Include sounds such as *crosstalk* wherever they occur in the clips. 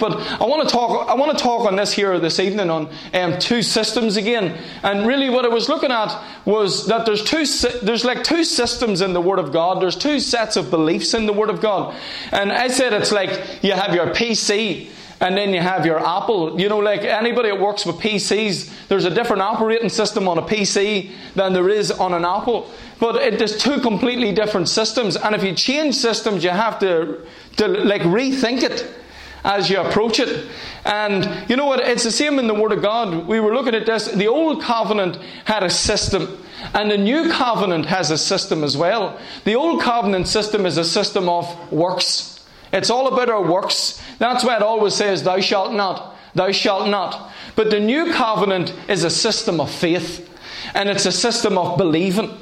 But I want to talk. I want to talk on this here this evening on um, two systems again. And really, what I was looking at was that there's two. There's like two systems in the Word of God. There's two sets of beliefs in the Word of God. And I said it's like you have your PC and then you have your Apple. You know, like anybody that works with PCs, there's a different operating system on a PC than there is on an Apple. But it, there's two completely different systems, and if you change systems, you have to, to like rethink it as you approach it. And you know what? It's the same in the Word of God. We were looking at this. The Old Covenant had a system, and the New Covenant has a system as well. The Old Covenant system is a system of works. It's all about our works. That's why it always says, Thou shalt not, thou shalt not. But the New Covenant is a system of faith, and it's a system of believing.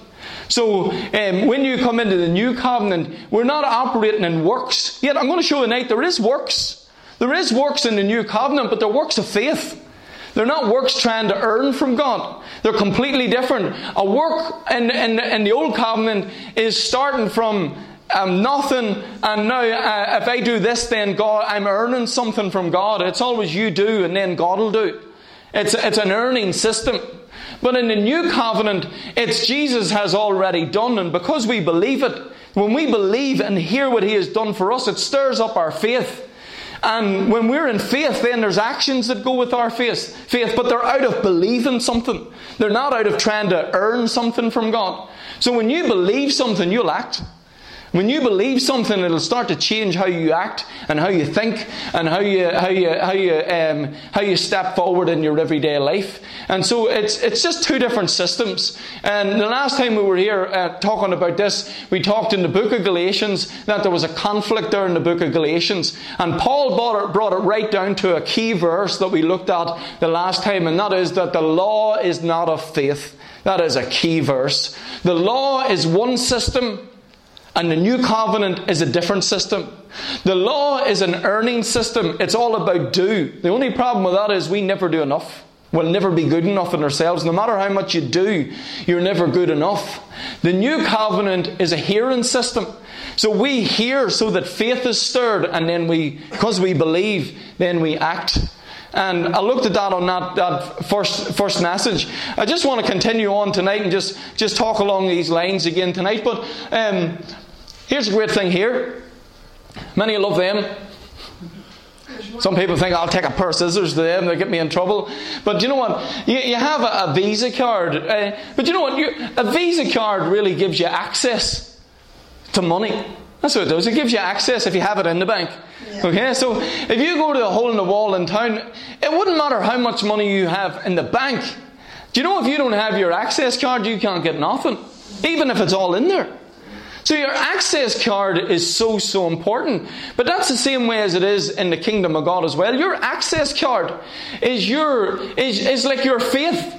So um, when you come into the New Covenant, we're not operating in works. Yet I'm going to show tonight there is works. There is works in the New Covenant, but they're works of faith. They're not works trying to earn from God. They're completely different. A work in, in, in the Old Covenant is starting from um, nothing, and now uh, if I do this, then God, I'm earning something from God. It's always you do, and then God will do. It's, it's an earning system. But in the new covenant, it's Jesus has already done, and because we believe it, when we believe and hear what He has done for us, it stirs up our faith. And when we're in faith, then there's actions that go with our faith, faith, but they're out of believing something. They're not out of trying to earn something from God. So when you believe something, you'll act. When you believe something, it'll start to change how you act and how you think and how you how you how you um, how you step forward in your everyday life. And so it's it's just two different systems. And the last time we were here uh, talking about this, we talked in the book of Galatians that there was a conflict there in the book of Galatians, and Paul brought it, brought it right down to a key verse that we looked at the last time, and that is that the law is not of faith. That is a key verse. The law is one system. And the new covenant is a different system. The law is an earning system. It's all about do. The only problem with that is we never do enough. We'll never be good enough in ourselves. No matter how much you do, you're never good enough. The new covenant is a hearing system. So we hear so that faith is stirred, and then we, because we believe, then we act. And I looked at that on that, that first, first message. I just want to continue on tonight and just, just talk along these lines again tonight. But um, Here's a great thing here. Many love them. Some people think I'll take a pair of scissors to them, they get me in trouble. But you know what? You, you have a, a, Visa card. Uh, but you know what? You, a Visa card really gives you access to money. That's what it does. It gives you access if you have it in the bank. Yeah. Okay, so if you go to a hole in the wall in town, it wouldn't matter how much money you have in the bank. Do you know if you don't have your access card, you can't get nothing, even if it's all in there. So your access card is so, so important. But that's the same way as it is in the kingdom of God as well. Your access card is your is, is like your faith.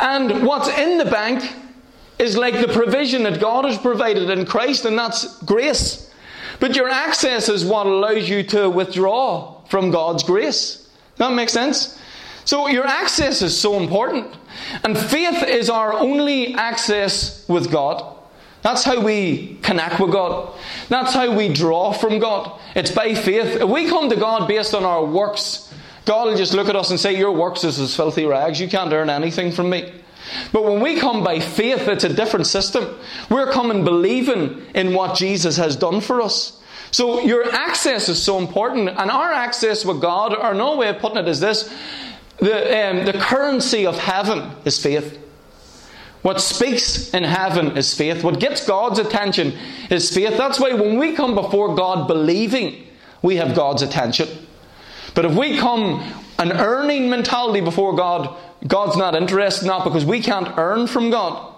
And what's in the bank is like the provision that God has provided in Christ, and that's grace. But your access is what allows you to withdraw from God's grace. That makes sense? So your access is so important. And faith is our only access with God. That's how we connect with God. That's how we draw from God. It's by faith. If we come to God based on our works, God will just look at us and say, Your works is as filthy rags. You can't earn anything from me. But when we come by faith, it's a different system. We're coming believing in what Jesus has done for us. So your access is so important. And our access with God, or no way of putting it is this the, um, the currency of heaven is faith. What speaks in heaven is faith. What gets God's attention is faith. That's why when we come before God believing, we have God's attention. But if we come an earning mentality before God, God's not interested, not because we can't earn from God.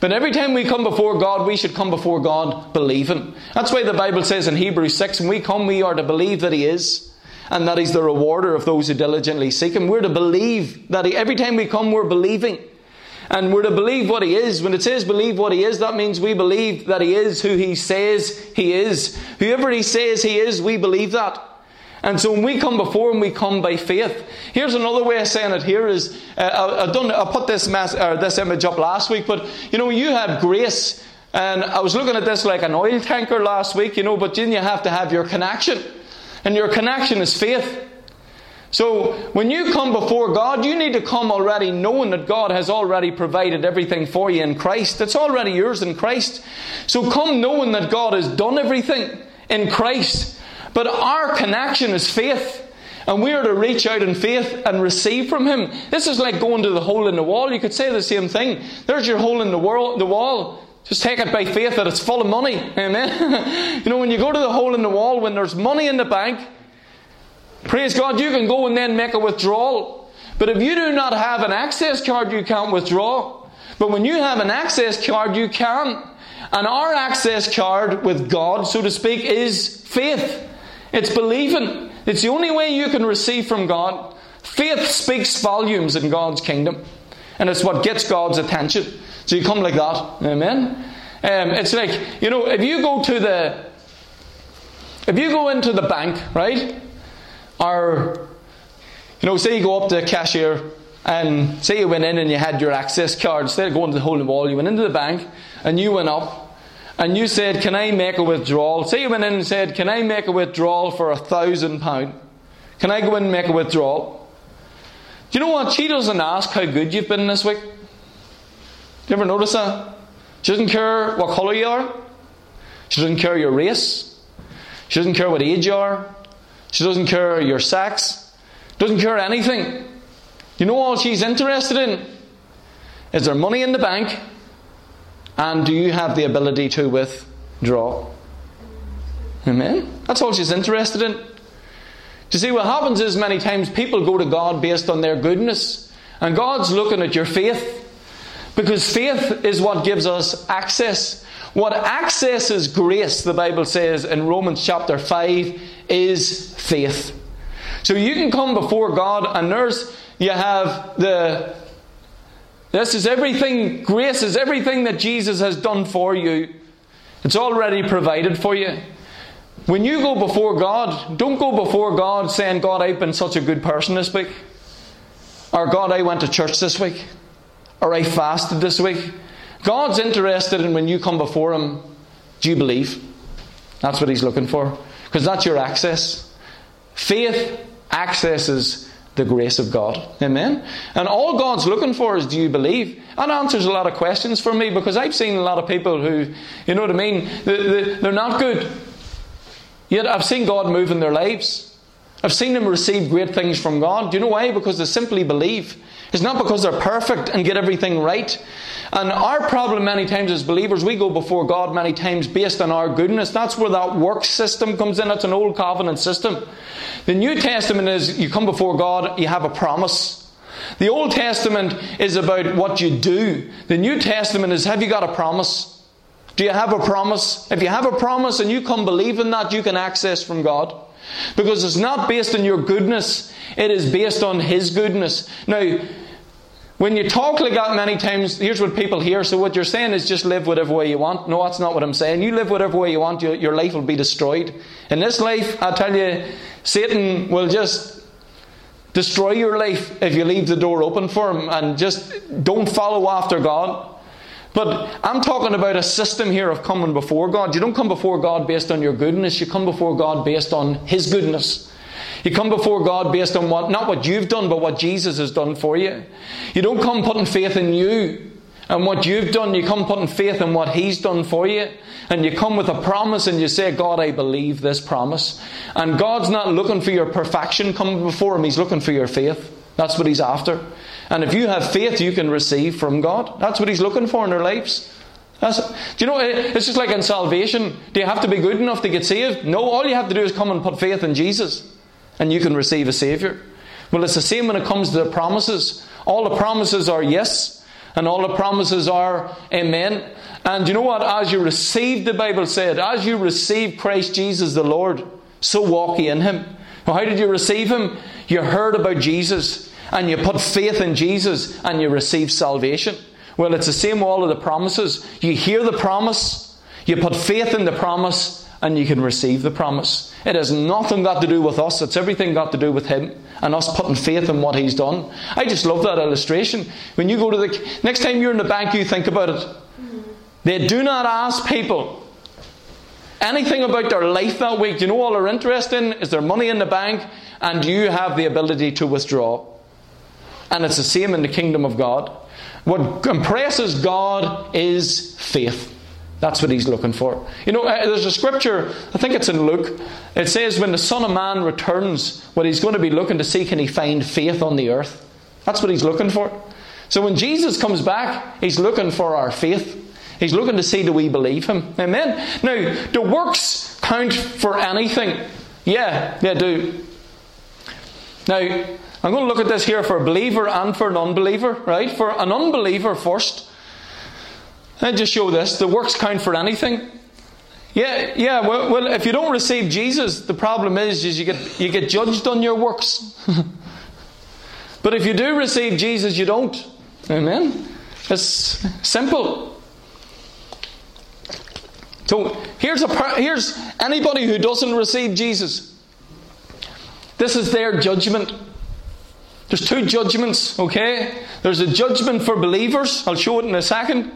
But every time we come before God, we should come before God believing. That's why the Bible says in Hebrews 6 when we come, we are to believe that He is, and that He's the rewarder of those who diligently seek Him. We're to believe that he, every time we come, we're believing. And we're to believe what He is. When it says believe what He is, that means we believe that He is who He says He is. Whoever He says He is, we believe that. And so when we come before Him, we come by faith. Here's another way of saying it. Here is uh, I, done, I put this mass, or this image up last week, but you know you have grace, and I was looking at this like an oil tanker last week, you know, but then you have to have your connection. And your connection is faith. So when you come before God, you need to come already knowing that God has already provided everything for you in Christ. It's already yours in Christ. So come knowing that God has done everything in Christ. But our connection is faith. And we are to reach out in faith and receive from Him. This is like going to the hole in the wall. You could say the same thing. There's your hole in the, world, the wall. Just take it by faith that it's full of money. Amen. *laughs* you know, when you go to the hole in the wall, when there's money in the bank, praise God, you can go and then make a withdrawal. But if you do not have an access card, you can't withdraw. But when you have an access card, you can. And our access card with God, so to speak, is faith. It's believing. It's the only way you can receive from God. Faith speaks volumes in God's kingdom. And it's what gets God's attention. So you come like that. Amen. Um, it's like, you know, if you go to the if you go into the bank, right? Or you know, say you go up to the cashier and say you went in and you had your access card, instead of going to the hole in the wall, you went into the bank and you went up and you said, Can I make a withdrawal? Say you went in and said, Can I make a withdrawal for a thousand pound? Can I go in and make a withdrawal? Do you know what? She doesn't ask how good you've been this week. You ever notice that? She doesn't care what colour you are. She doesn't care your race. She doesn't care what age you are. She doesn't care your sex. Doesn't care anything. You know all she's interested in? Is there money in the bank? And do you have the ability to withdraw? Amen? That's all she's interested in. You see, what happens is many times people go to God based on their goodness, and God's looking at your faith. Because faith is what gives us access. What accesses grace, the Bible says in Romans chapter 5, is faith. So you can come before God, and there's you have the this is everything, grace is everything that Jesus has done for you. It's already provided for you. When you go before God, don't go before God saying, God, I've been such a good person this week. Or God, I went to church this week. Or I fasted this week. God's interested in when you come before Him, do you believe? That's what He's looking for. Because that's your access. Faith accesses the grace of God. Amen? And all God's looking for is do you believe? That answers a lot of questions for me because I've seen a lot of people who, you know what I mean, they're not good. Yet I've seen God move in their lives. I've seen them receive great things from God. Do you know why? Because they simply believe. It's not because they're perfect and get everything right. And our problem many times as believers, we go before God many times based on our goodness. That's where that work system comes in. It's an old covenant system. The New Testament is you come before God, you have a promise. The Old Testament is about what you do. The New Testament is have you got a promise? Do you have a promise? If you have a promise and you come believe in that, you can access from God. Because it's not based on your goodness, it is based on His goodness. Now, when you talk like that many times, here's what people hear. So what you're saying is just live whatever way you want. No, that's not what I'm saying. You live whatever way you want, your, your life will be destroyed. In this life, I tell you, Satan will just destroy your life if you leave the door open for him and just don't follow after God. But I'm talking about a system here of coming before God. You don't come before God based on your goodness, you come before God based on His goodness. You come before God based on what, not what you've done, but what Jesus has done for you. You don't come putting faith in you and what you've done. You come putting faith in what He's done for you. And you come with a promise and you say, God, I believe this promise. And God's not looking for your perfection coming before Him, He's looking for your faith. That's what He's after. And if you have faith, you can receive from God. That's what He's looking for in our lives. That's, do you know, it's just like in salvation. Do you have to be good enough to get saved? No, all you have to do is come and put faith in Jesus and you can receive a Saviour. Well, it's the same when it comes to the promises. All the promises are yes, and all the promises are amen. And you know what? As you receive, the Bible said, as you receive Christ Jesus the Lord, so walk ye in Him. Well, how did you receive Him? You heard about Jesus, and you put faith in Jesus, and you receive salvation. Well, it's the same all of the promises. You hear the promise, you put faith in the promise, and you can receive the promise. It has nothing got to do with us, it's everything got to do with Him and us putting faith in what He's done. I just love that illustration. When you go to the next time you're in the bank, you think about it. They do not ask people, anything about their life that week. You know all they're interested in? Is their money in the bank? And you have the ability to withdraw? And it's the same in the kingdom of God. What impresses God is faith. That's what he's looking for. You know, uh, there's a scripture, I think it's in Luke. It says, when the Son of Man returns, what he's going to be looking to see, can he find faith on the earth? That's what he's looking for. So when Jesus comes back, he's looking for our faith. He's looking to see do we believe him. Amen. Now, do works count for anything? Yeah, they do. Now, I'm going to look at this here for a believer and for an unbeliever, right? For an unbeliever first, I just show this. The works count for anything. Yeah, yeah. Well, well, if you don't receive Jesus, the problem is, is you get you get judged on your works. *laughs* but if you do receive Jesus, you don't. Amen. It's simple. So here's a here's anybody who doesn't receive Jesus. This is their judgment. There's two judgments, okay? There's a judgment for believers. I'll show it in a second.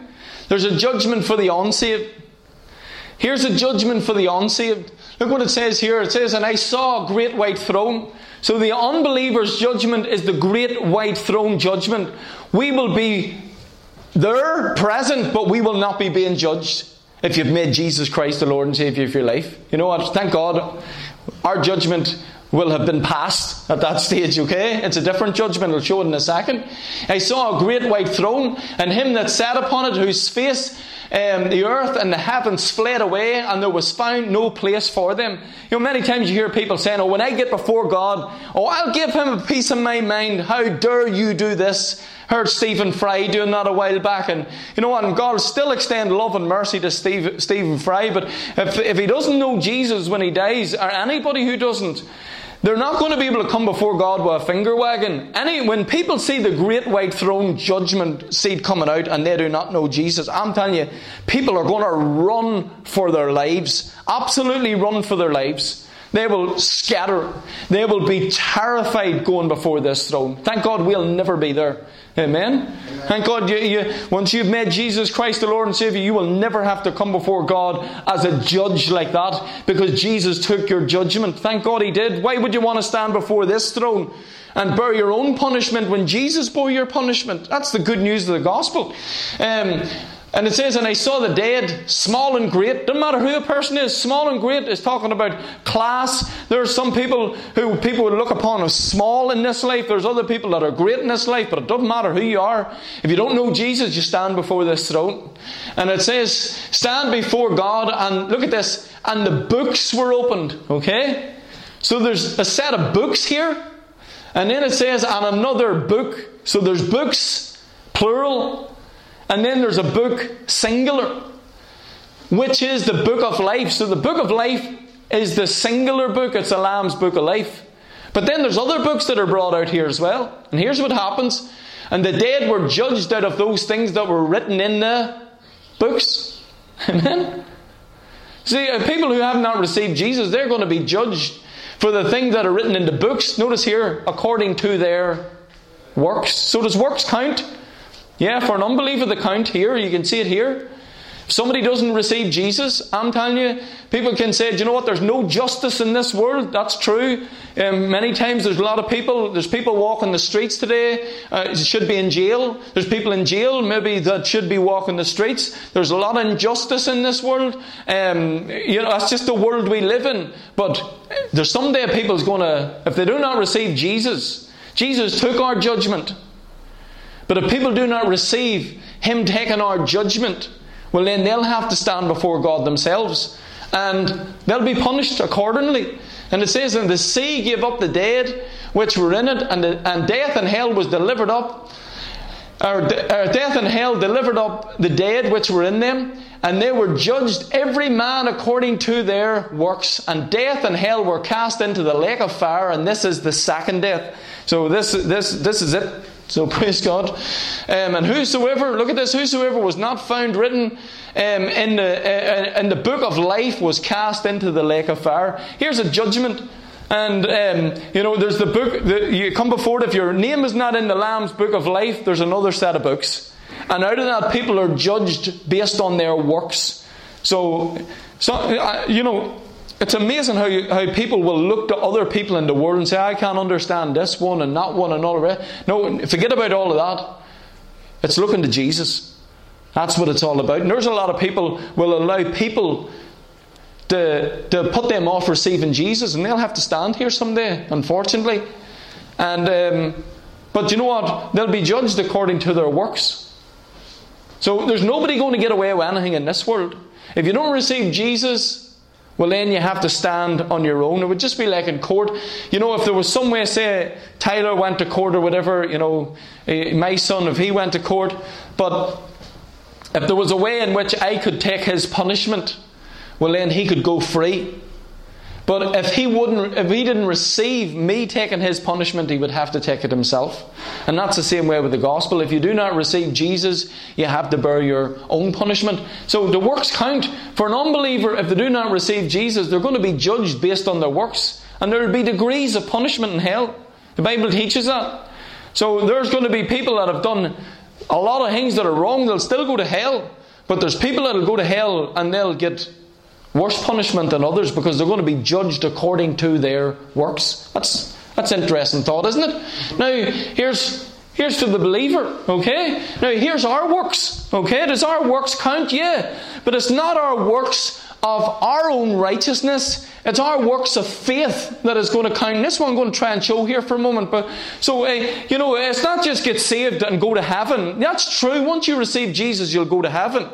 There's a judgment for the unsaved. Here's a judgment for the unsaved. Look what it says here. It says, And I saw a great white throne. So the unbeliever's judgment is the great white throne judgment. We will be there, present, but we will not be being judged if you've made Jesus Christ the Lord and Savior of your life. You know what? Thank God our judgment will have been passed at that stage, okay? It's a different judgment, I'll show it in a second. I saw a great white throne, and him that sat upon it, whose face um, the earth and the heavens fled away, and there was found no place for them. You know, many times you hear people saying, Oh, when I get before God, oh, I'll give him a piece of my mind. How dare you do this? Heard Stephen Fry doing that a while back, and you know what? And God will still extend love and mercy to Steve, Stephen Fry, but if, if he doesn't know Jesus when he dies, or anybody who doesn't, they're not going to be able to come before God with a finger wagging. Any, when people see the great white throne judgment seat coming out and they do not know Jesus, I'm telling you, people are going to run for their lives. Absolutely run for their lives. They will scatter. They will be terrified going before this throne. Thank God we'll never be there. Amen. Amen. Thank God, you, you, once you've met Jesus Christ, the Lord and Savior, you will never have to come before God as a judge like that because Jesus took your judgment. Thank God He did. Why would you want to stand before this throne and bear your own punishment when Jesus bore your punishment? That's the good news of the gospel. Um, and it says, and I saw the dead, small and great. Doesn't matter who a person is, small and great is talking about class. There are some people who people would look upon as small in this life. There's other people that are great in this life, but it doesn't matter who you are. If you don't know Jesus, you stand before this throne. And it says, stand before God, and look at this, and the books were opened. Okay? So there's a set of books here, and then it says, and another book. So there's books, plural, and then there's a book, singular, which is the book of life. So the book of life is the singular book, it's the Lamb's book of life. But then there's other books that are brought out here as well. And here's what happens. And the dead were judged out of those things that were written in the books. *laughs* Amen. See, uh, people who have not received Jesus, they're going to be judged for the things that are written in the books. Notice here, according to their works. So does works count? Yeah, for an unbeliever, the count here, you can see it here. If somebody doesn't receive Jesus, I'm telling you, people can say, you know what? There's no justice in this world. That's true. Um, many times there's a lot of people, there's people walking the streets today, uh, should be in jail. There's people in jail, maybe that should be walking the streets. There's a lot of injustice in this world. Um, you know, that's just the world we live in. But there's someday people's going to, if they do not receive Jesus, Jesus took our judgment. But if people do not receive Him taking our judgment, well, then they'll have to stand before God themselves and they'll be punished accordingly. And it says, And the sea gave up the dead which were in it, and, the, and death and hell was delivered up. Or, death and hell delivered up the dead which were in them, and they were judged every man according to their works. And death and hell were cast into the lake of fire, and this is the second death. So this, this, this is it. So *laughs* praise God. Um, and whosoever, look at this, whosoever was not found written um, in, the, uh, in the book of life was cast into the lake of fire. Here's a judgment. And, um, you know, there's the book, the, you come before it, if your name is not in the Lamb's book of life, there's another set of books. And out of that, people are judged based on their works. So, so uh, you know, it's amazing how, you, how people will look to other people in the world and say, I can't understand this one and that one and all of it. No, forget about all of that. It's looking to Jesus. That's what it's all about. And there's a lot of people will allow people to, to put them off receiving Jesus, and they'll have to stand here someday, unfortunately. And um, but you know what? They'll be judged according to their works. So there's nobody going to get away with anything in this world. If you don't receive Jesus, well, then you have to stand on your own. It would just be like in court. You know, if there was some way, say, Tyler went to court or whatever, you know, eh, my son, if he went to court, but if there was a way in which I could take his punishment, well, then he could go free. But if he wouldn't, if he didn't receive me taking his punishment, he would have to take it himself. And that's the same way with the gospel. If you do not receive Jesus, you have to bear your own punishment. So the works count. For an unbeliever, if they do not receive Jesus, they're going to be judged based on their works. And there will be degrees of punishment in hell. The Bible teaches that. So there's going to be people that have done a lot of things that are wrong, they'll still go to hell. But there's people that'll go to hell and they'll get worse punishment than others because they're going to be judged according to their works. That's that's interesting thought, isn't it? Now here's here's to the believer, okay? Now here's our works, okay? Does our works count? Yeah. But it's not our works of our own righteousness. It's our works of faith that is going to count. This one I'm going to try and show here for a moment. But so uh, you know, it's not just get saved and go to heaven. That's true. Once you receive Jesus, you'll go to heaven.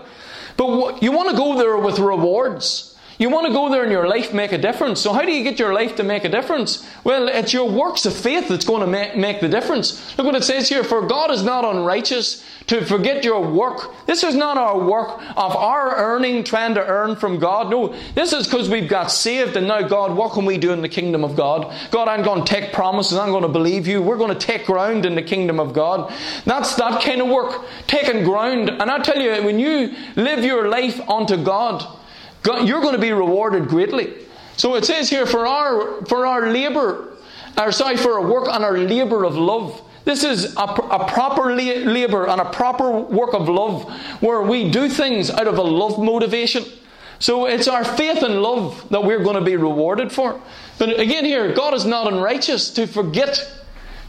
But you want to go there with rewards. You want to go there and your life make a difference. So, how do you get your life to make a difference? Well, it's your works of faith that's going to make, make the difference. Look what it says here For God is not unrighteous to forget your work. This is not our work of our earning, trying to earn from God. No, this is because we've got saved and now, God, what can we do in the kingdom of God? God, I'm going to take promises. I'm going to believe you. We're going to take ground in the kingdom of God. That's that kind of work, taking ground. And I tell you, when you live your life unto God, you're going to be rewarded greatly. So it says here, for our for our labour, or sorry, for our work on our labour of love. This is a, a proper labour and a proper work of love, where we do things out of a love motivation. So it's our faith and love that we're going to be rewarded for. But again, here, God is not unrighteous to forget.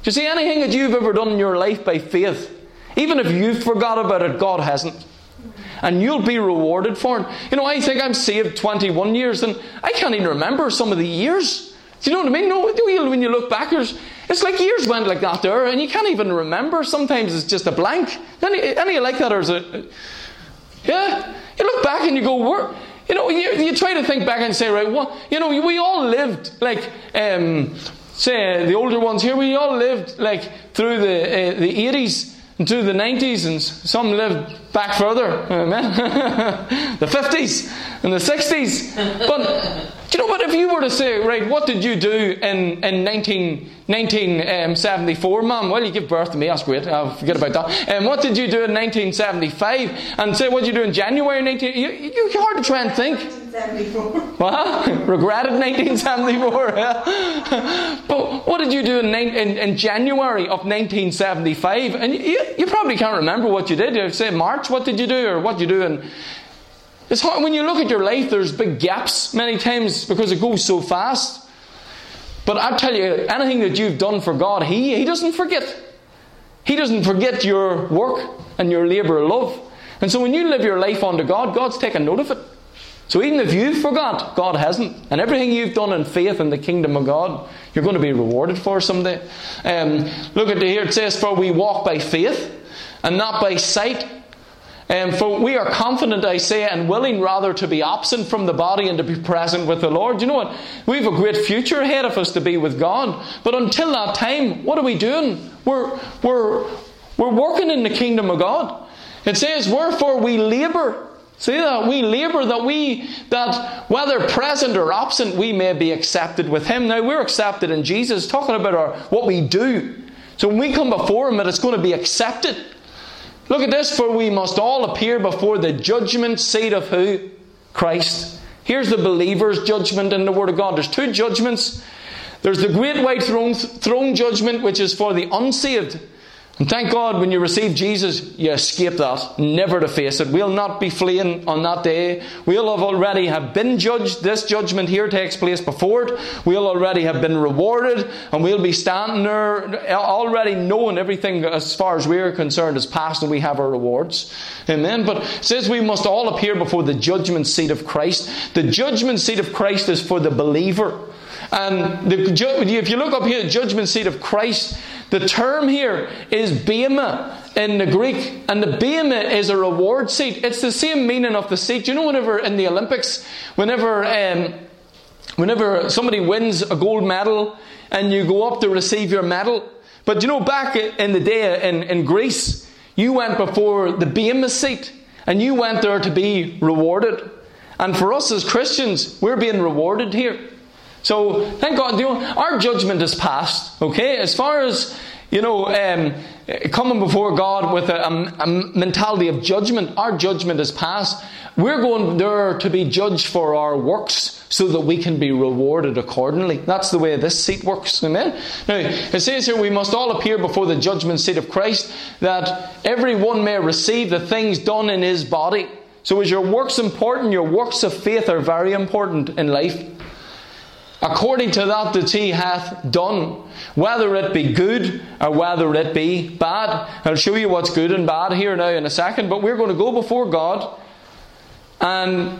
Do you see anything that you've ever done in your life by faith? Even if you've forgot about it, God hasn't and you'll be rewarded for it. You know, I think I'm saved 21 years and I can't even remember some of the years. Do you know what I mean? No, when you look back, it's like years went like that there, and you can't even remember. Sometimes it's just a blank. Any, any like that, or is it? Yeah, you look back and you go, "Where?" You know, you, you try to think back and say, right, well, you know, we all lived like, um, say, the older ones here, we all lived like through the uh, the 80s into the 90s, and some lived back further, *laughs* the 50s and the 60s. But do you know what? If you were to say, right, what did you do in, in 19, 1974, mum? Well, you give birth to me, that's great, I'll forget about that. And um, what did you do in 1975? And say, what did you do in January 19... You, you, hard to try and think. 1974. *laughs* Well, regretted 1974. Yeah. *laughs* but what did you do in, in, in, January of 1975? And you, you probably can't remember what you did. You say March, what did you do? Or what did you do in it's hard when you look at your life, there's big gaps many times because it goes so fast. But I tell you, anything that you've done for God, He, he doesn't forget. He doesn't forget your work and your labour of love. And so when you live your life unto God, God's taking note of it. So even if you forgot, God hasn't. And everything you've done in faith in the kingdom of God, you're going to be rewarded for someday. Um, look at the, here, it says, For we walk by faith and not by sight. Um, for we are confident, I say, and willing rather to be absent from the body and to be present with the Lord. You know what? We have a great future ahead of us to be with God. But until that time, what are we doing? We're, we're, we're working in the kingdom of God. It says, Wherefore we labour. See that we labour that we that whether present or absent we may be accepted with Him. Now we're accepted in Jesus, talking about our what we do. So when we come before Him, it's going to be accepted. Look at this, for we must all appear before the judgment seat of who? Christ. Here's the believer's judgment in the Word of God. There's two judgments. There's the great white throne, throne judgment, which is for the unsaved. And thank God when you receive Jesus, you escape that, never to face it. We'll not be fleeing on that day. We'll have already have been judged. This judgment here takes place before it. We'll already have been rewarded, and we'll be standing there already knowing everything as far as we're concerned is past, and we have our rewards. Amen. But it says we must all appear before the judgment seat of Christ. The judgment seat of Christ is for the believer. And the, if you look up here, the judgment seat of Christ, the term here is bema in the Greek, and the bema is a reward seat. It's the same meaning of the seat. You know, whenever in the Olympics, whenever um, whenever somebody wins a gold medal and you go up to receive your medal, but you know, back in the day in, in Greece, you went before the bema seat, and you went there to be rewarded. And for us as Christians, we're being rewarded here. So thank God, you know, our judgment is past. Okay, as far as you know, um, coming before God with a, a, a, mentality of judgment, our judgment is past. We're going there to be judged for our works so that we can be rewarded accordingly. That's the way this seat works. Amen. Now, it says here we must all appear before the judgment seat of Christ that every one may receive the things done in his body. So, is your works important? Your works of faith are very important in life according to that that he hath done, whether it be good or whether it be bad. I'll show you what's good and bad here now in a second, but we're going to go before God and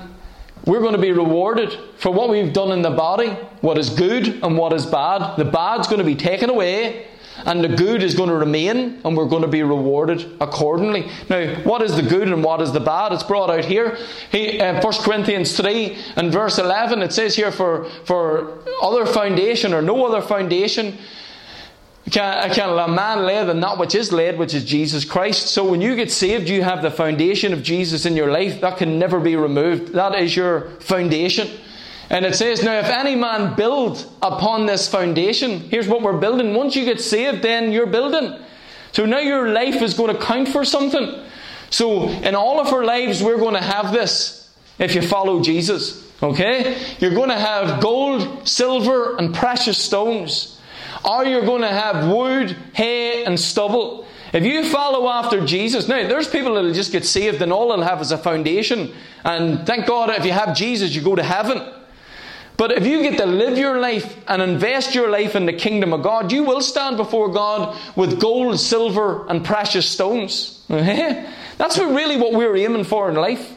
we're going to be rewarded for what we've done in the body, what is good and what is bad. The bad's going to be taken away and the good is going to remain, and we're going to be rewarded accordingly. Now, what is the good and what is the bad? It's brought out here. He, uh, 1 Corinthians 3 and verse 11, it says here, for, for other foundation or no other foundation, can, can a man lay than that which is laid, which is Jesus Christ. So when you get saved, you have the foundation of Jesus in your life. That can never be removed. That is your foundation. And it says, Now, if any man build upon this foundation, here's what we're building. Once you get saved, then you're building. So now your life is going to count for something. So in all of our lives, we're going to have this if you follow Jesus. Okay? You're going to have gold, silver, and precious stones. Or you're going to have wood, hay, and stubble. If you follow after Jesus, now there's people that'll just get saved and all they'll have is a foundation. And thank God if you have Jesus, you go to heaven. But if you get to live your life and invest your life in the kingdom of God, you will stand before God with gold, silver, and precious stones. *laughs* That's really what we're aiming for in life.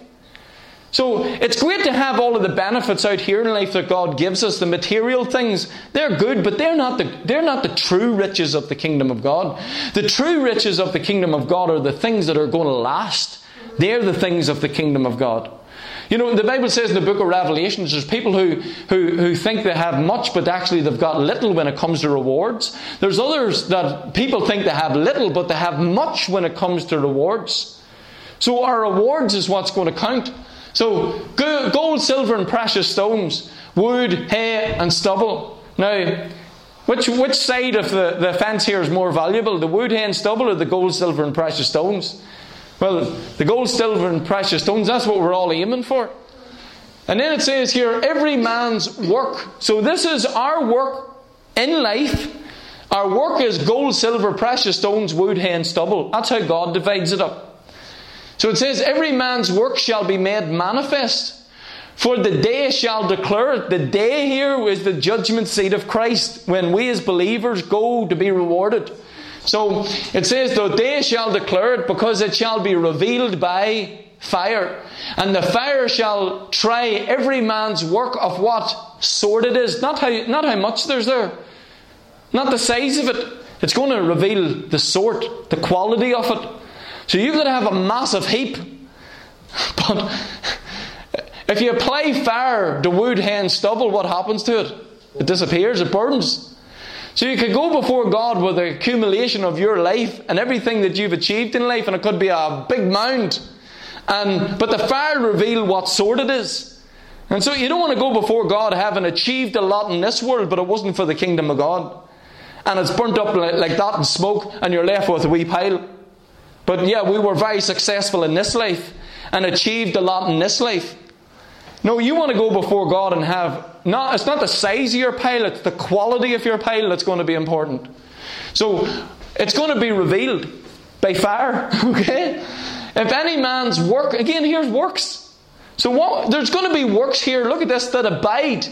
So it's great to have all of the benefits out here in life that God gives us, the material things. They're good, but they're not the, they're not the true riches of the kingdom of God. The true riches of the kingdom of God are the things that are going to last. They're the things of the kingdom of God. You know, the Bible says in the book of Revelations, there's people who, who, who think they have much, but actually they've got little when it comes to rewards. There's others that people think they have little, but they have much when it comes to rewards. So our rewards is what's going to count. So gold, silver, and precious stones, wood, hay, and stubble. Now, which, which side of the, the fence here is more valuable, the wood, hay, and stubble, or the gold, silver, and precious stones? Well, the gold, silver, and precious stones, that's what we're all aiming for. And then it says here, every man's work. So this is our work in life. Our work is gold, silver, precious stones, wood, hay, and stubble. That's how God divides it up. So it says, every man's work shall be made manifest. For the day shall declare it. The day here is the judgment seat of Christ when we as believers go to be rewarded. So it says, The day shall declare it, because it shall be revealed by fire. And the fire shall try every man's work of what sort it is. Not how, not how much there's there, not the size of it. It's going to reveal the sort, the quality of it. So got to have a massive heap. *laughs* But if you apply fire to wood, hay, and stubble, what happens to it? It disappears, it burns. So you could go before God with the accumulation of your life and everything that you've achieved in life, and it could be a big mound. And but the fire reveal what sort it is. And so you don't want to go before God having achieved a lot in this world, but it wasn't for the kingdom of God. And it's burnt up like that in smoke, and you're left with a wee pile. But yeah, we were very successful in this life and achieved a lot in this life. No, you want to go before God and have not it's not the size of your pile, it's the quality of your pile that's going to be important. So it's going to be revealed by fire. *laughs* Okay? If any man's work, again, here's works. So what, there's going to be works here, look at this, that abide.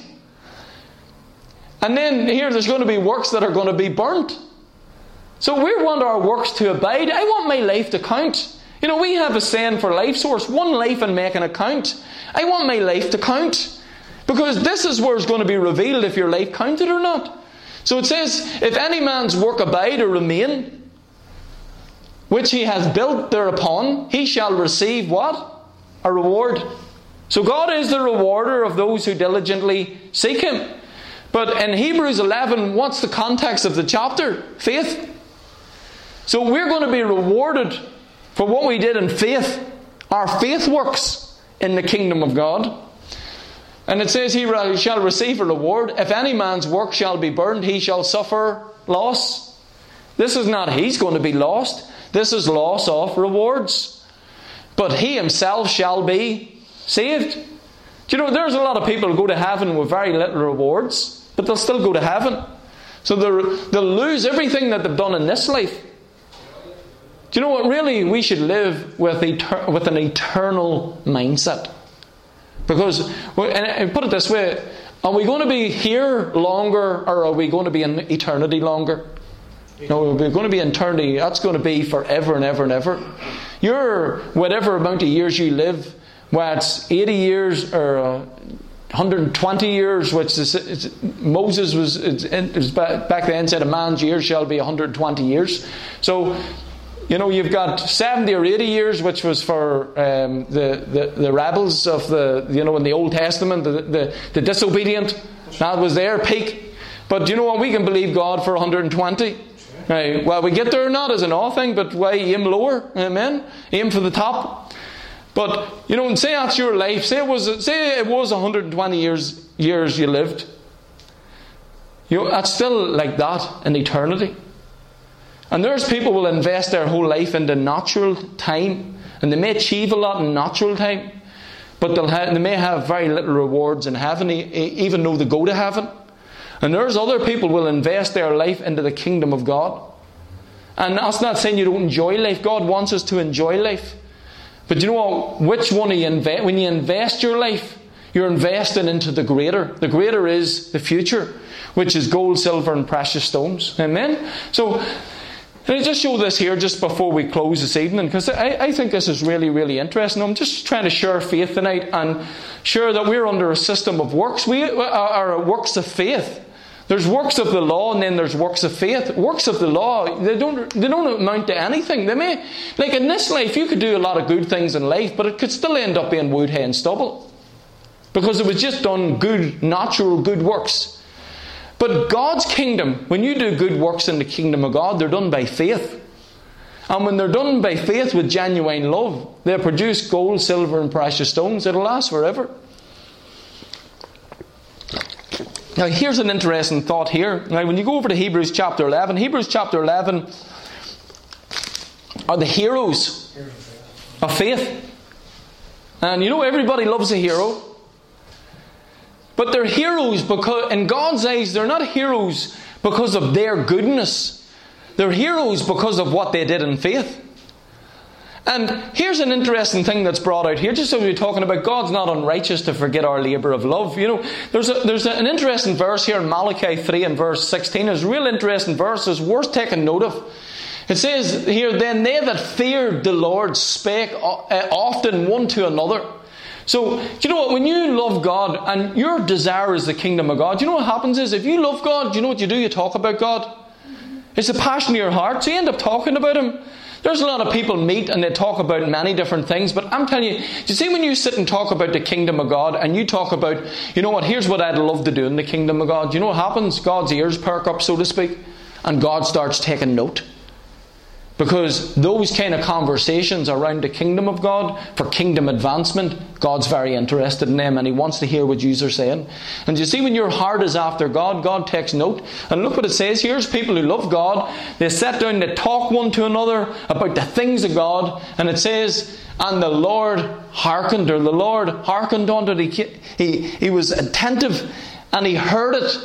And then here there's going to be works that are going to be burnt. So we want our works to abide. I want my life to count. You know, we have a saying for life source one life and make an account. I want my life to count. Because this is where it's going to be revealed if your life counted or not. So it says, if any man's work abide or remain, which he has built thereupon, he shall receive what? A reward. So God is the rewarder of those who diligently seek him. But in Hebrews 11, what's the context of the chapter? Faith. So we're going to be rewarded for what we did in faith. Our faith works in the kingdom of God. And it says, He shall receive a reward. If any man's work shall be burned, he shall suffer loss. This is not he's going to be lost, this is loss of rewards. But he himself shall be saved. Do you know, there's a lot of people who go to heaven with very little rewards, but they'll still go to heaven. So they'll lose everything that they've done in this life. Do you know what? Really, we should live with, etern- with an eternal mindset. Because, and put it this way, are we going to be here longer or are we going to be in eternity longer? No, we're going to be in eternity. That's going to be forever and ever and ever. Your whatever amount of years you live, whether it's 80 years or 120 years, which is, Moses was, was back then said a man's years shall be 120 years. So you know, you've got 70 or 80 years, which was for um, the, the, the, rebels of the, you know, in the Old Testament, the, the, the disobedient. That was their peak. But you know what? We can believe God for 120. Right. Well, we get there or not is an all thing, but why aim lower? Amen? Aim for the top. But, you know, and say that's your life. Say it was, say it was 120 years, years you lived. You know, that's still like that in eternity. And there's people will invest their whole life into natural time, and they may achieve a lot in natural time, but have, they may have very little rewards in heaven, even though they go to heaven. And there's other people will invest their life into the kingdom of God. And that's not saying you don't enjoy life. God wants us to enjoy life. But you know what? Which one you invest? When you invest your life, you're investing into the greater. The greater is the future, which is gold, silver, and precious stones. Amen. So can I just show this here just before we close this evening? Because I, I, think this is really, really interesting. I'm just trying to share faith tonight and share that we're under a system of works. We uh, are works of faith. There's works of the law and then there's works of faith. Works of the law, they don't, they don't amount to anything. They may, like in this life, you could do a lot of good things in life, but it could still end up being wood, hay, and stubble. Because it was just done good, natural good works. But God's kingdom, when you do good works in the kingdom of God, they're done by faith. And when they're done by faith with genuine love, they produce gold, silver, and precious stones. It'll last forever. Now, here's an interesting thought here. Now, when you go over to Hebrews chapter 11, Hebrews chapter 11 are the heroes of faith. And you know, everybody loves a hero. But they're heroes because, in God's eyes, they're not heroes because of their goodness. They're heroes because of what they did in faith. And here's an interesting thing that's brought out here, just as we're talking about God's not unrighteous to forget our labour of love. You know, there's, a, there's an interesting verse here in Malachi 3 and verse 16. It's a real interesting verse. It's worth taking note of. It says here, Then they that feared the Lord spake uh, often one to another so, do you know what? When you love God and your desire is the kingdom of God, you know what happens is if you love God, you know what you do? You talk about God. It's a passion of your heart, so you end up talking about Him. There's a lot of people meet and they talk about many different things, but I'm telling you, do you see when you sit and talk about the kingdom of God and you talk about, you know what, here's what I'd love to do in the kingdom of God, you know what happens? God's ears perk up, so to speak, and God starts taking note. Because those kind of conversations around the kingdom of God, for kingdom advancement, God's very interested in them and He wants to hear what you are saying. And you see, when your heart is after God, God takes note. And look what it says here's people who love God. They sit down, they talk one to another about the things of God. And it says, and the Lord hearkened, or the Lord hearkened unto. He, he, he was attentive and He heard it.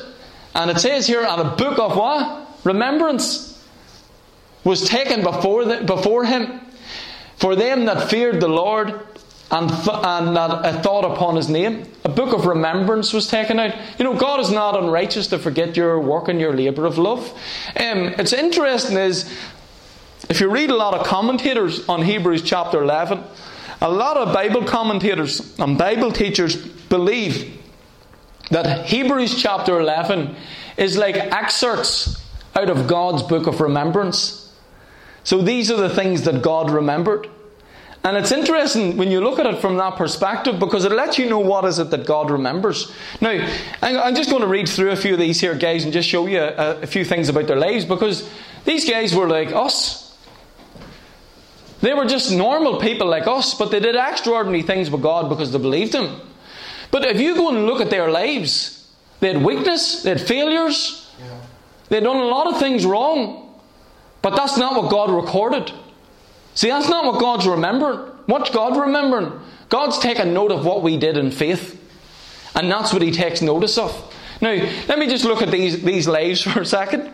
And it says here, on a book of what? Remembrance. Was taken before, the, before him for them that feared the Lord and, th- and that uh, thought upon his name. A book of remembrance was taken out. You know, God is not unrighteous to forget your work and your labour of love. Um, it's interesting is, if you read a lot of commentators on Hebrews chapter 11, a lot of Bible commentators and Bible teachers believe that Hebrews chapter 11 is like excerpts out of God's book of remembrance. So these are the things that God remembered. And it's interesting when you look at it from that perspective because it lets you know what is it that God remembers. Now, I'm just going to read through a few of these here guys and just show you a, a few things about their lives because these guys were like us. They were just normal people like us, but they did extraordinary things with God because they believed Him. But if you go and look at their lives, they had weakness, they had failures, yeah. they had done a lot of things wrong. But that's not what God recorded. See, that's not what God's remembering. What's God remembering? God's taking note of what we did in faith. And that's what He takes notice of. Now, let me just look at these, these lives *laughs* for a second.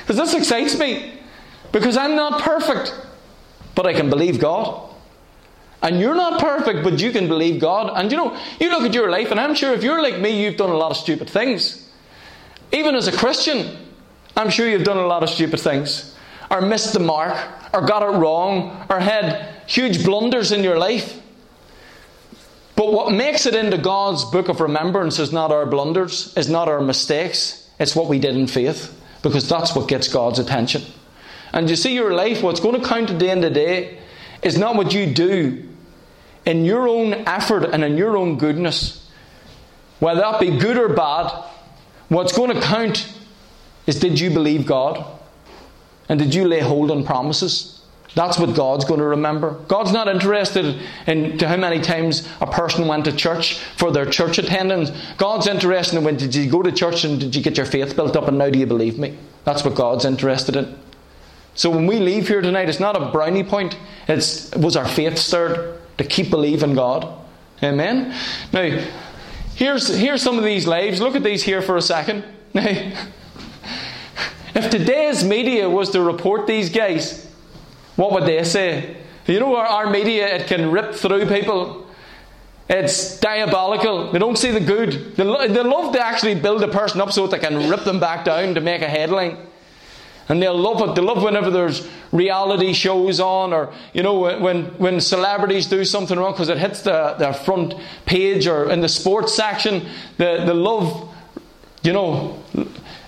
Because this excites me. Because I'm not perfect, but I can believe God. And you're not perfect, but you can believe God. And you know, you look at your life, and I'm sure if you're like me, you've done a lot of stupid things. Even as a Christian, I'm sure you've done a lot of stupid things or missed the mark, or got it wrong, or had huge blunders in your life. But what makes it into God's book of remembrance is not our blunders, is not our mistakes, it's what we did in faith, because that's what gets God's attention. And you see, your life, what's going to count at the end of the day, is not what you do in your own effort and in your own goodness. Whether that be good or bad, what's going to count is did you believe God? And did you lay hold on promises? That's what God's going to remember. God's not interested in to how many times a person went to church for their church attendance. God's interested in when did you go to church and did you get your faith built up and now do you believe me? That's what God's interested in. So when we leave here tonight, it's not a brownie point. It's was our faith stirred to keep believing God. Amen. Now, here's here's some of these lives. Look at these here for a second. *laughs* Now. If today's media was to report these guys, what would they say? You know, our, our media, it can rip through people. It's diabolical. They don't see the good. They, lo- they love to actually build a person up so that they can rip them back down to make a headline. And they'll love it. They love whenever there's reality shows on, or you know, when when celebrities do something wrong because it hits the, the front page or in the sports section. They, they love, you know,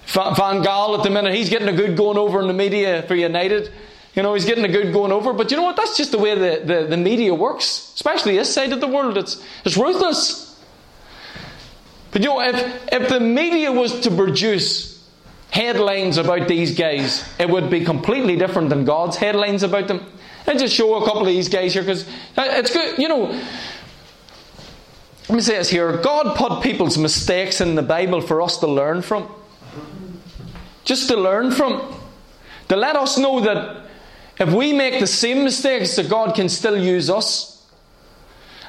Van Gaal at the minute, he's getting a good going over in the media for United. You know, he's getting a good going over. But you know what? That's just the way the, the, the media works, especially this side of the world. It's, it's ruthless. But you know, if, if the media was to produce headlines about these guys, it would be completely different than God's headlines about them. I just show a couple of these guys here because uh, it's good. You know, let me say this here God put people's mistakes in the Bible for us to learn from just to learn from. To let us know that if we make the same mistakes, that God can still use us.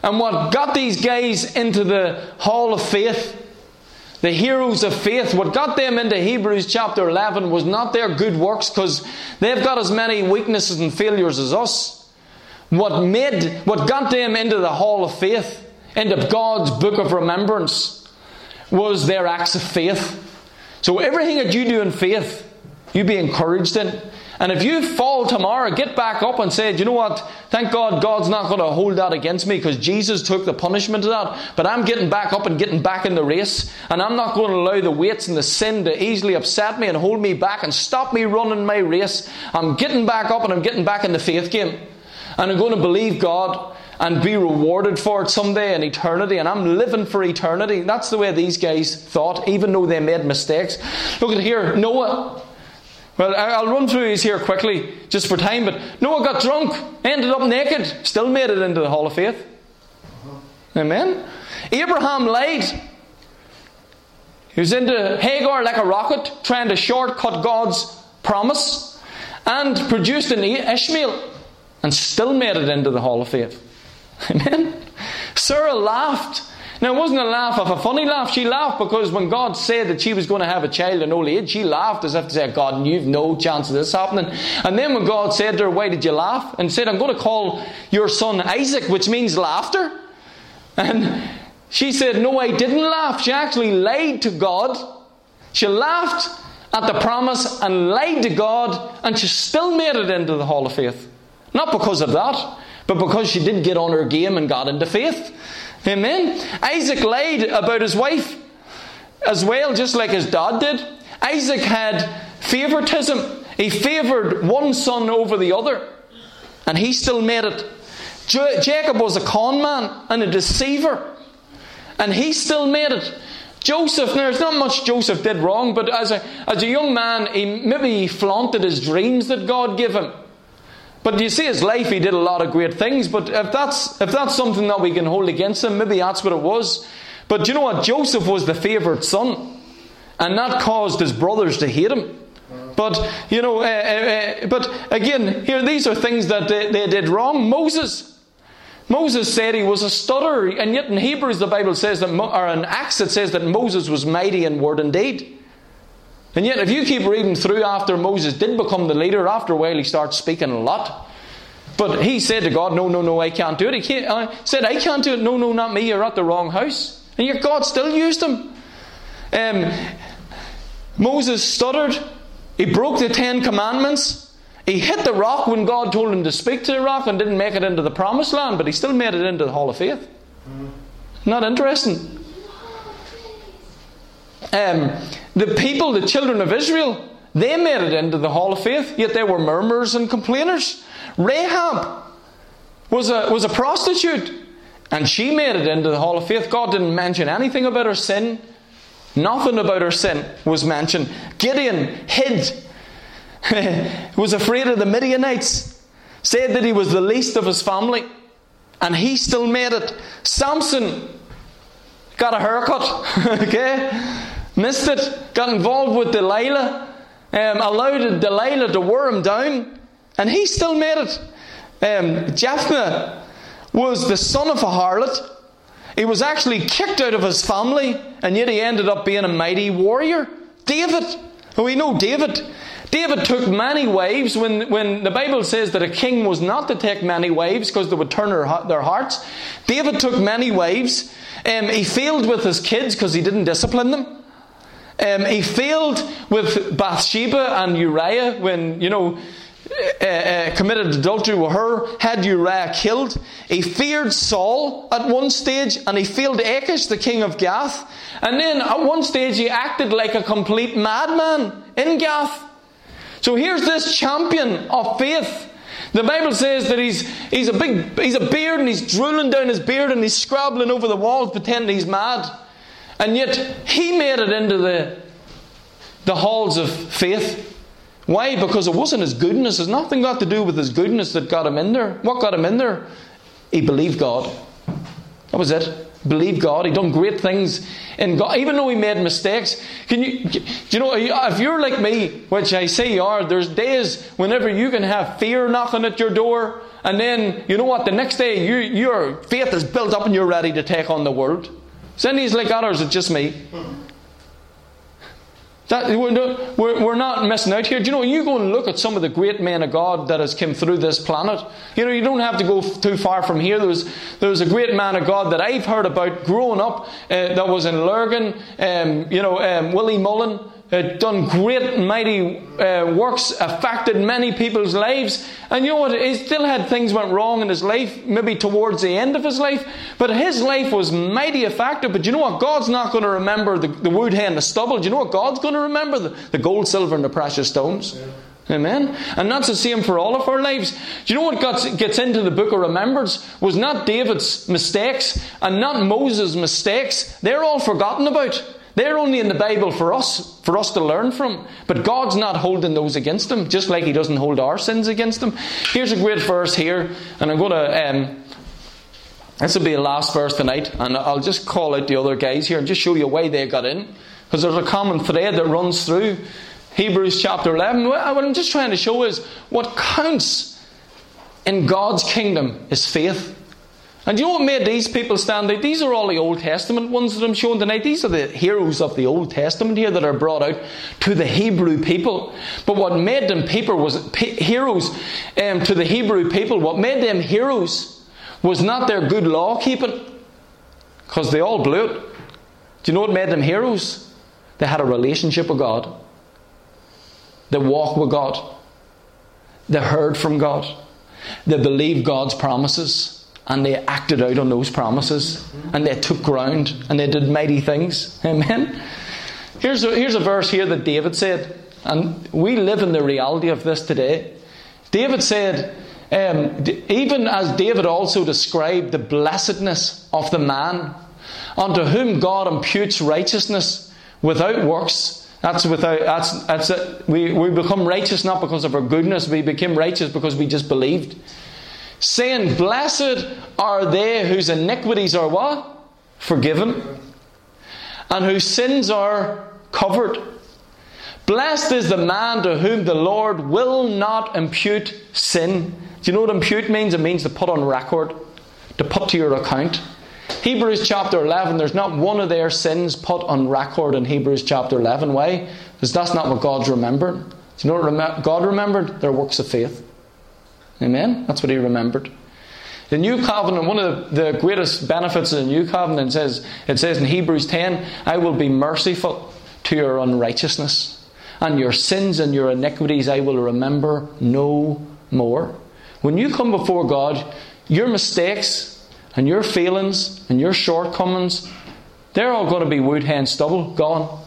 And what got these guys into the hall of faith, the heroes of faith, what got them into Hebrews chapter 11 was not their good works because they've got as many weaknesses and failures as us. What made, what got them into the hall of faith, into God's book of remembrance, was their acts of faith. So everything that you do in faith, you be encouraged in. And if you fall tomorrow, get back up and say, you know what? Thank God God's not going to hold that against me because Jesus took the punishment of that. But I'm getting back up and getting back in the race. And I'm not going to allow the weights and the sin to easily upset me and hold me back and stop me running my race. I'm getting back up and I'm getting back in the faith game. And I'm going to believe God and be rewarded for it someday in eternity. And I'm living for eternity. That's the way these guys thought, even though they made mistakes. Look at here Noah. Well, I'll run through these here quickly just for time, but Noah got drunk, ended up naked, still made it into the Hall of Faith. Amen. Abraham lied. He was into Hagar like a rocket, trying to shortcut God's promise, and produced an Ishmael, and still made it into the Hall of Faith. *laughs* Amen. Sarah laughed Now, it wasn't a laugh of a funny laugh. She laughed because when God said that she was going to have a child in old age, she laughed as if to say, God, you've no chance of this happening. And then when God said to her, Why did you laugh? And said, I'm going to call your son Isaac, which means laughter. And she said, No, I didn't laugh. She actually lied to God. She laughed at the promise and lied to God, and she still made it into the Hall of Faith. Not because of that, but because she did get on her game and got into faith. Amen. Isaac lied about his wife as well, just like his dad did. Isaac had favoritism. He favored one son over the other, and he still made it. Jacob was a con man and a deceiver, and he still made it. Joseph, now there's not much Joseph did wrong, but as a, as a young man, he maybe he flaunted his dreams that God gave him. But you see his life, he did a lot of great things. But if that's if that's something that we can hold against him, maybe that's what it was. But you know what? Joseph was the favoured son, and that caused his brothers to hate him. But you know, uh, uh, uh, but again, here these are things that they, they did wrong. Moses, Moses said he was a stutterer, and yet in Hebrews the Bible says that, or in Acts it says that Moses was mighty in word and deed. And yet, if you keep reading through after Moses did become the leader, after a while he starts speaking a lot. But he said to God, No, no, no, I can't do it. He can't, uh, said, I can't do it. No, no, not me. You're at the wrong house. And yet God still used him. Um, Moses stuttered. He broke the Ten Commandments. He hit the rock when God told him to speak to the rock and didn't make it into the promised land, but he still made it into the Hall of Faith. Not interesting. Um, the people, the children of Israel, they made it into the hall of faith, yet they were murmurers and complainers. Rahab was a, was a prostitute, and she made it into the hall of faith. God didn't mention anything about her sin. Nothing about her sin was mentioned. Gideon hid, *laughs* was afraid of the Midianites, said that he was the least of his family, and he still made it. Samson got a haircut, *laughs* okay? Missed it, got involved with Delilah, um, allowed Delilah to wear him down, and he still made it. Um, Jephthah was the son of a harlot. He was actually kicked out of his family, and yet he ended up being a mighty warrior. David, we know David. David took many wives when, when the Bible says that a king was not to take many wives because they would turn their hearts. David took many wives. Um, he failed with his kids because he didn't discipline them. Um, he failed with Bathsheba and Uriah when, you know, uh, uh, committed adultery with her, had Uriah killed. He feared Saul at one stage, and he failed Achish, the king of Gath. And then at one stage, he acted like a complete madman in Gath. So here's this champion of faith. The Bible says that he's, he's a big he's a beard and he's drooling down his beard and he's scrabbling over the walls pretending he's mad. And yet, he made it into the, the halls of faith. Why? Because it wasn't his goodness. It's nothing got to do with his goodness that got him in there. What got him in there? He believed God. That was it. Believed God. He done great things in God, even though he made mistakes. Can you, do you know, if you're like me, which I say you are, there's days whenever you can have fear knocking at your door, and then you know what? The next day, you, your faith is built up and you're ready to take on the world. Any like that, or is it just me? That, we're, we're not missing out here. Do you know, you go and look at some of the great men of God that has come through this planet. You know, you don't have to go too far from here. There was, there was a great man of God that I've heard about growing up uh, that was in Lurgan, um, you know, um, Willie Mullan uh, done great, mighty uh, works, affected many people's lives. And you know what? He still had things went wrong in his life, maybe towards the end of his life. But his life was mighty effective. But you know what? God's not going to remember the, the wood, hay, and the stubble. Do you know what God's going to remember? The, the gold, silver, and the precious stones. Yeah. Amen. And that's the same for all of our lives. Do you know what got, gets into the book of remembrance was not David's mistakes and not Moses' mistakes. They're all forgotten about. They're only in the Bible for us, for us to learn from. But God's not holding those against them, just like He doesn't hold our sins against them. Here's a great verse here, and I'm going to. Um, this will be the last verse tonight, and I'll just call out the other guys here and just show you why they got in. Because there's a common thread that runs through Hebrews chapter 11. What I'm just trying to show is what counts in God's kingdom is faith. And you know what made these people stand out? These are all the Old Testament ones that I'm showing tonight. These are the heroes of the Old Testament here that are brought out to the Hebrew people. But what made them people was heroes um, to the Hebrew people. What made them heroes was not their good law keeping, because they all blew it. Do you know what made them heroes? They had a relationship with God. They walked with God. They heard from God. They believed God's promises and they acted out on those promises and they took ground and they did mighty things. Amen. Here's a, here's a verse here that David said, and we live in the reality of this today. David said, um, even as David also described the blessedness of the man unto whom God imputes righteousness without works. That's without that's that's it. We we become righteous not because of our goodness. We became righteous because we just believed saying, Blessed are they whose iniquities are what? Forgiven. And whose sins are covered. Blessed is the man to whom the Lord will not impute sin. Do you know what impute means? It means to put on record, to put to your account. Hebrews chapter 11, there's not one of their sins put on record in Hebrews chapter 11. Why? Because that's not what God's remembered. Do you know what God remembered? Their works of faith. Amen? That's what he remembered. The new covenant, one of the, greatest benefits of the new covenant says it says in Hebrews 10, I will be merciful to your unrighteousness, and your sins and your iniquities I will remember no more. When you come before God, your mistakes and your failings and your shortcomings, they're all going to be wood, hen, stubble, gone.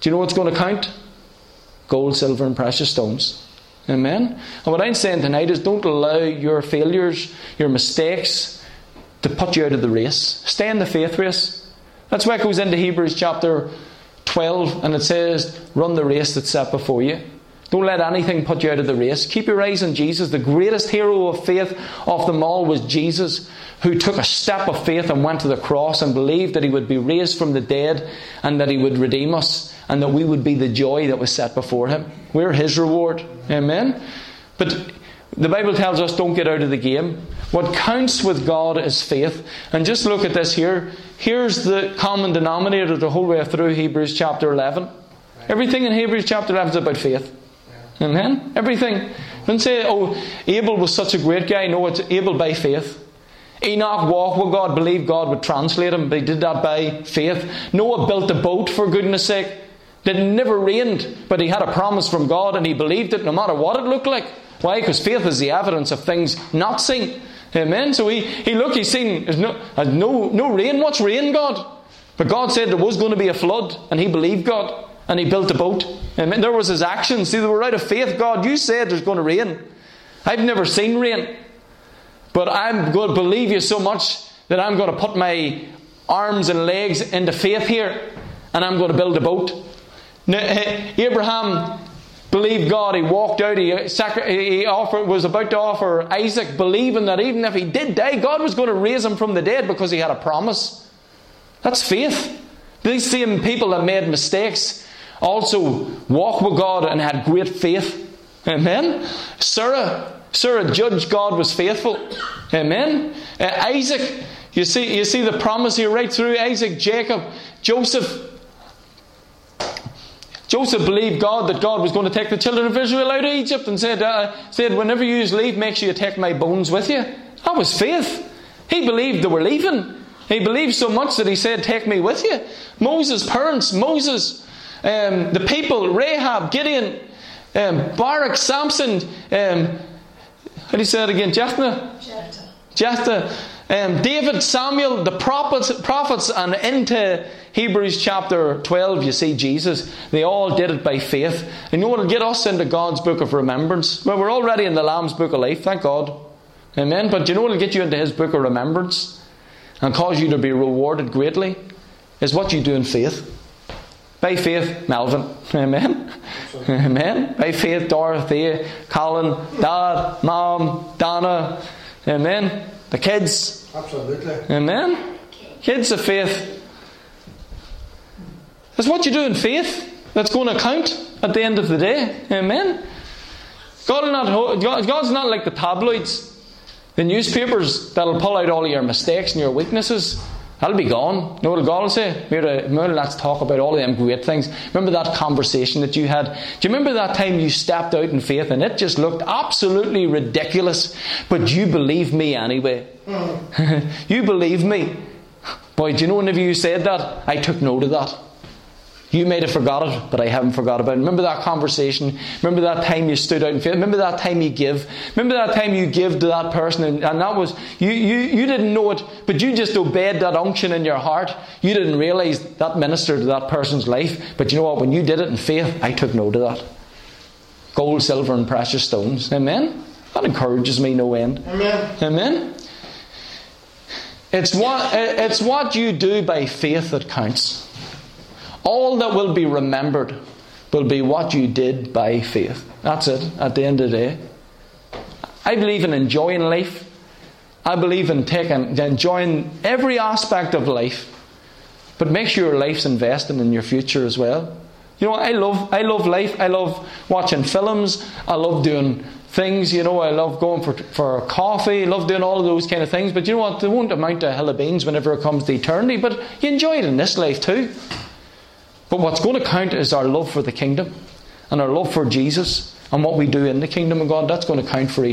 Do you know what's going to count? Gold, silver, and precious stones. Amen? And what I'm saying tonight is don't allow your failures, your mistakes, to put you out of the race. Stay in the faith race. That's why it goes into Hebrews chapter 12 and it says, Run the race that's set before you. Don't let anything put you out of the race. Keep your eyes on Jesus. The greatest hero of faith of them all was Jesus, who took a step of faith and went to the cross and believed that he would be raised from the dead and that he would redeem us and that we would be the joy that was set before him. We're his reward. Amen? But the Bible tells us don't get out of the game. What counts with God is faith. And just look at this here. Here's the common denominator the whole way through Hebrews chapter 11. Everything in Hebrews chapter 11 is about faith. Amen? Everything. Don't say, oh, Abel was such a great guy. No, it's Abel by faith. Enoch walked with God, believed God would translate him, but he did that by faith. Noah built a boat, for goodness sake. It never rained, but he had a promise from God and he believed it no matter what it looked like. Why? Because faith is the evidence of things not seen. Amen. So he, he looked, he's seen there's no, no, no rain. What's rain, God? But God said there was going to be a flood, and he believed God, and he built a boat. Amen. There was his actions. See, they were out of faith. God, you said there's going to rain. I've never seen rain. But I'm going to believe you so much that I'm going to put my arms and legs into faith here, and I'm going to build a boat. Abraham believed God. He walked out. He, he offered, was about to offer Isaac, believing that even if he did die, God was going to raise him from the dead because he had a promise. That's faith. These same people that made mistakes also walked with God and had great faith. Amen. Sarah, Sarah judged God was faithful. Amen. Uh, Isaac, you see, you see the promise here right through Isaac, Jacob, Joseph. Joseph believed God that God was going to take the children of Israel out of Egypt and said, uh, said Whenever you leave, make sure you take my bones with you. That was faith. He believed they were leaving. He believed so much that he said, Take me with you. Moses' parents, Moses, um, the people, Rahab, Gideon, um, Barak, Samson, um, how do you say it again? Jephthah? Jephthah. Jephthah. Um, David, Samuel, the prophets, prophets, and into Hebrews chapter 12, you see Jesus. They all did it by faith. And you want to get us into God's book of remembrance? Well, we're already in the Lamb's book of life, thank God. Amen. But you know what will get you into His book of remembrance and cause you to be rewarded greatly? Is what you do in faith. By faith, Melvin. *laughs* Amen. *laughs* Amen. By faith, Dorothy, Colin, Dad, Mom, Donna. Amen. The kids. Absolutely. Amen. Kids of faith. It's what you do in faith that's going to count at the end of the day. Amen. God not, God's not like the tabloids. The newspapers that'll pull out all your mistakes and your weaknesses, that'll be gone. You know what God will say? Mira, uh, let's talk about all of them great things. Remember that conversation that you had? Do you remember that time you stepped out in faith and it just looked absolutely ridiculous, but you believed me anyway? Mm. *laughs* you believed me. Boy, do you know whenever you said that, I took note of that. You may have forgot it, but I haven't forgot about it. Remember that conversation? Remember that time you stood out in faith? Remember that time you give? Remember that time you give to that person and, and that was, you, you, you didn't know it, but you just obeyed that unction in your heart. You didn't realize that ministered to that person's life. But you know what? When you did it in faith, I took note of that. Gold, silver, and precious stones. Amen? That encourages me no end. Amen. Amen? It's what, it's what you do by faith that counts. All that will be remembered will be what you did by faith. That's it, at the end of the day. I believe in enjoying life. I believe in taking, enjoying every aspect of life. But make sure your life's investing in your future as well. You know, I love, I love life. I love watching films. I love doing things. You know, I love going for, for coffee. I love doing all of those kind of things. But you know what? They won't amount to a hill of beans whenever it comes to eternity. But you enjoy it in this life too. But what's going to count is our love for the kingdom and our love for Jesus and what we do in the kingdom of God. That's going to count for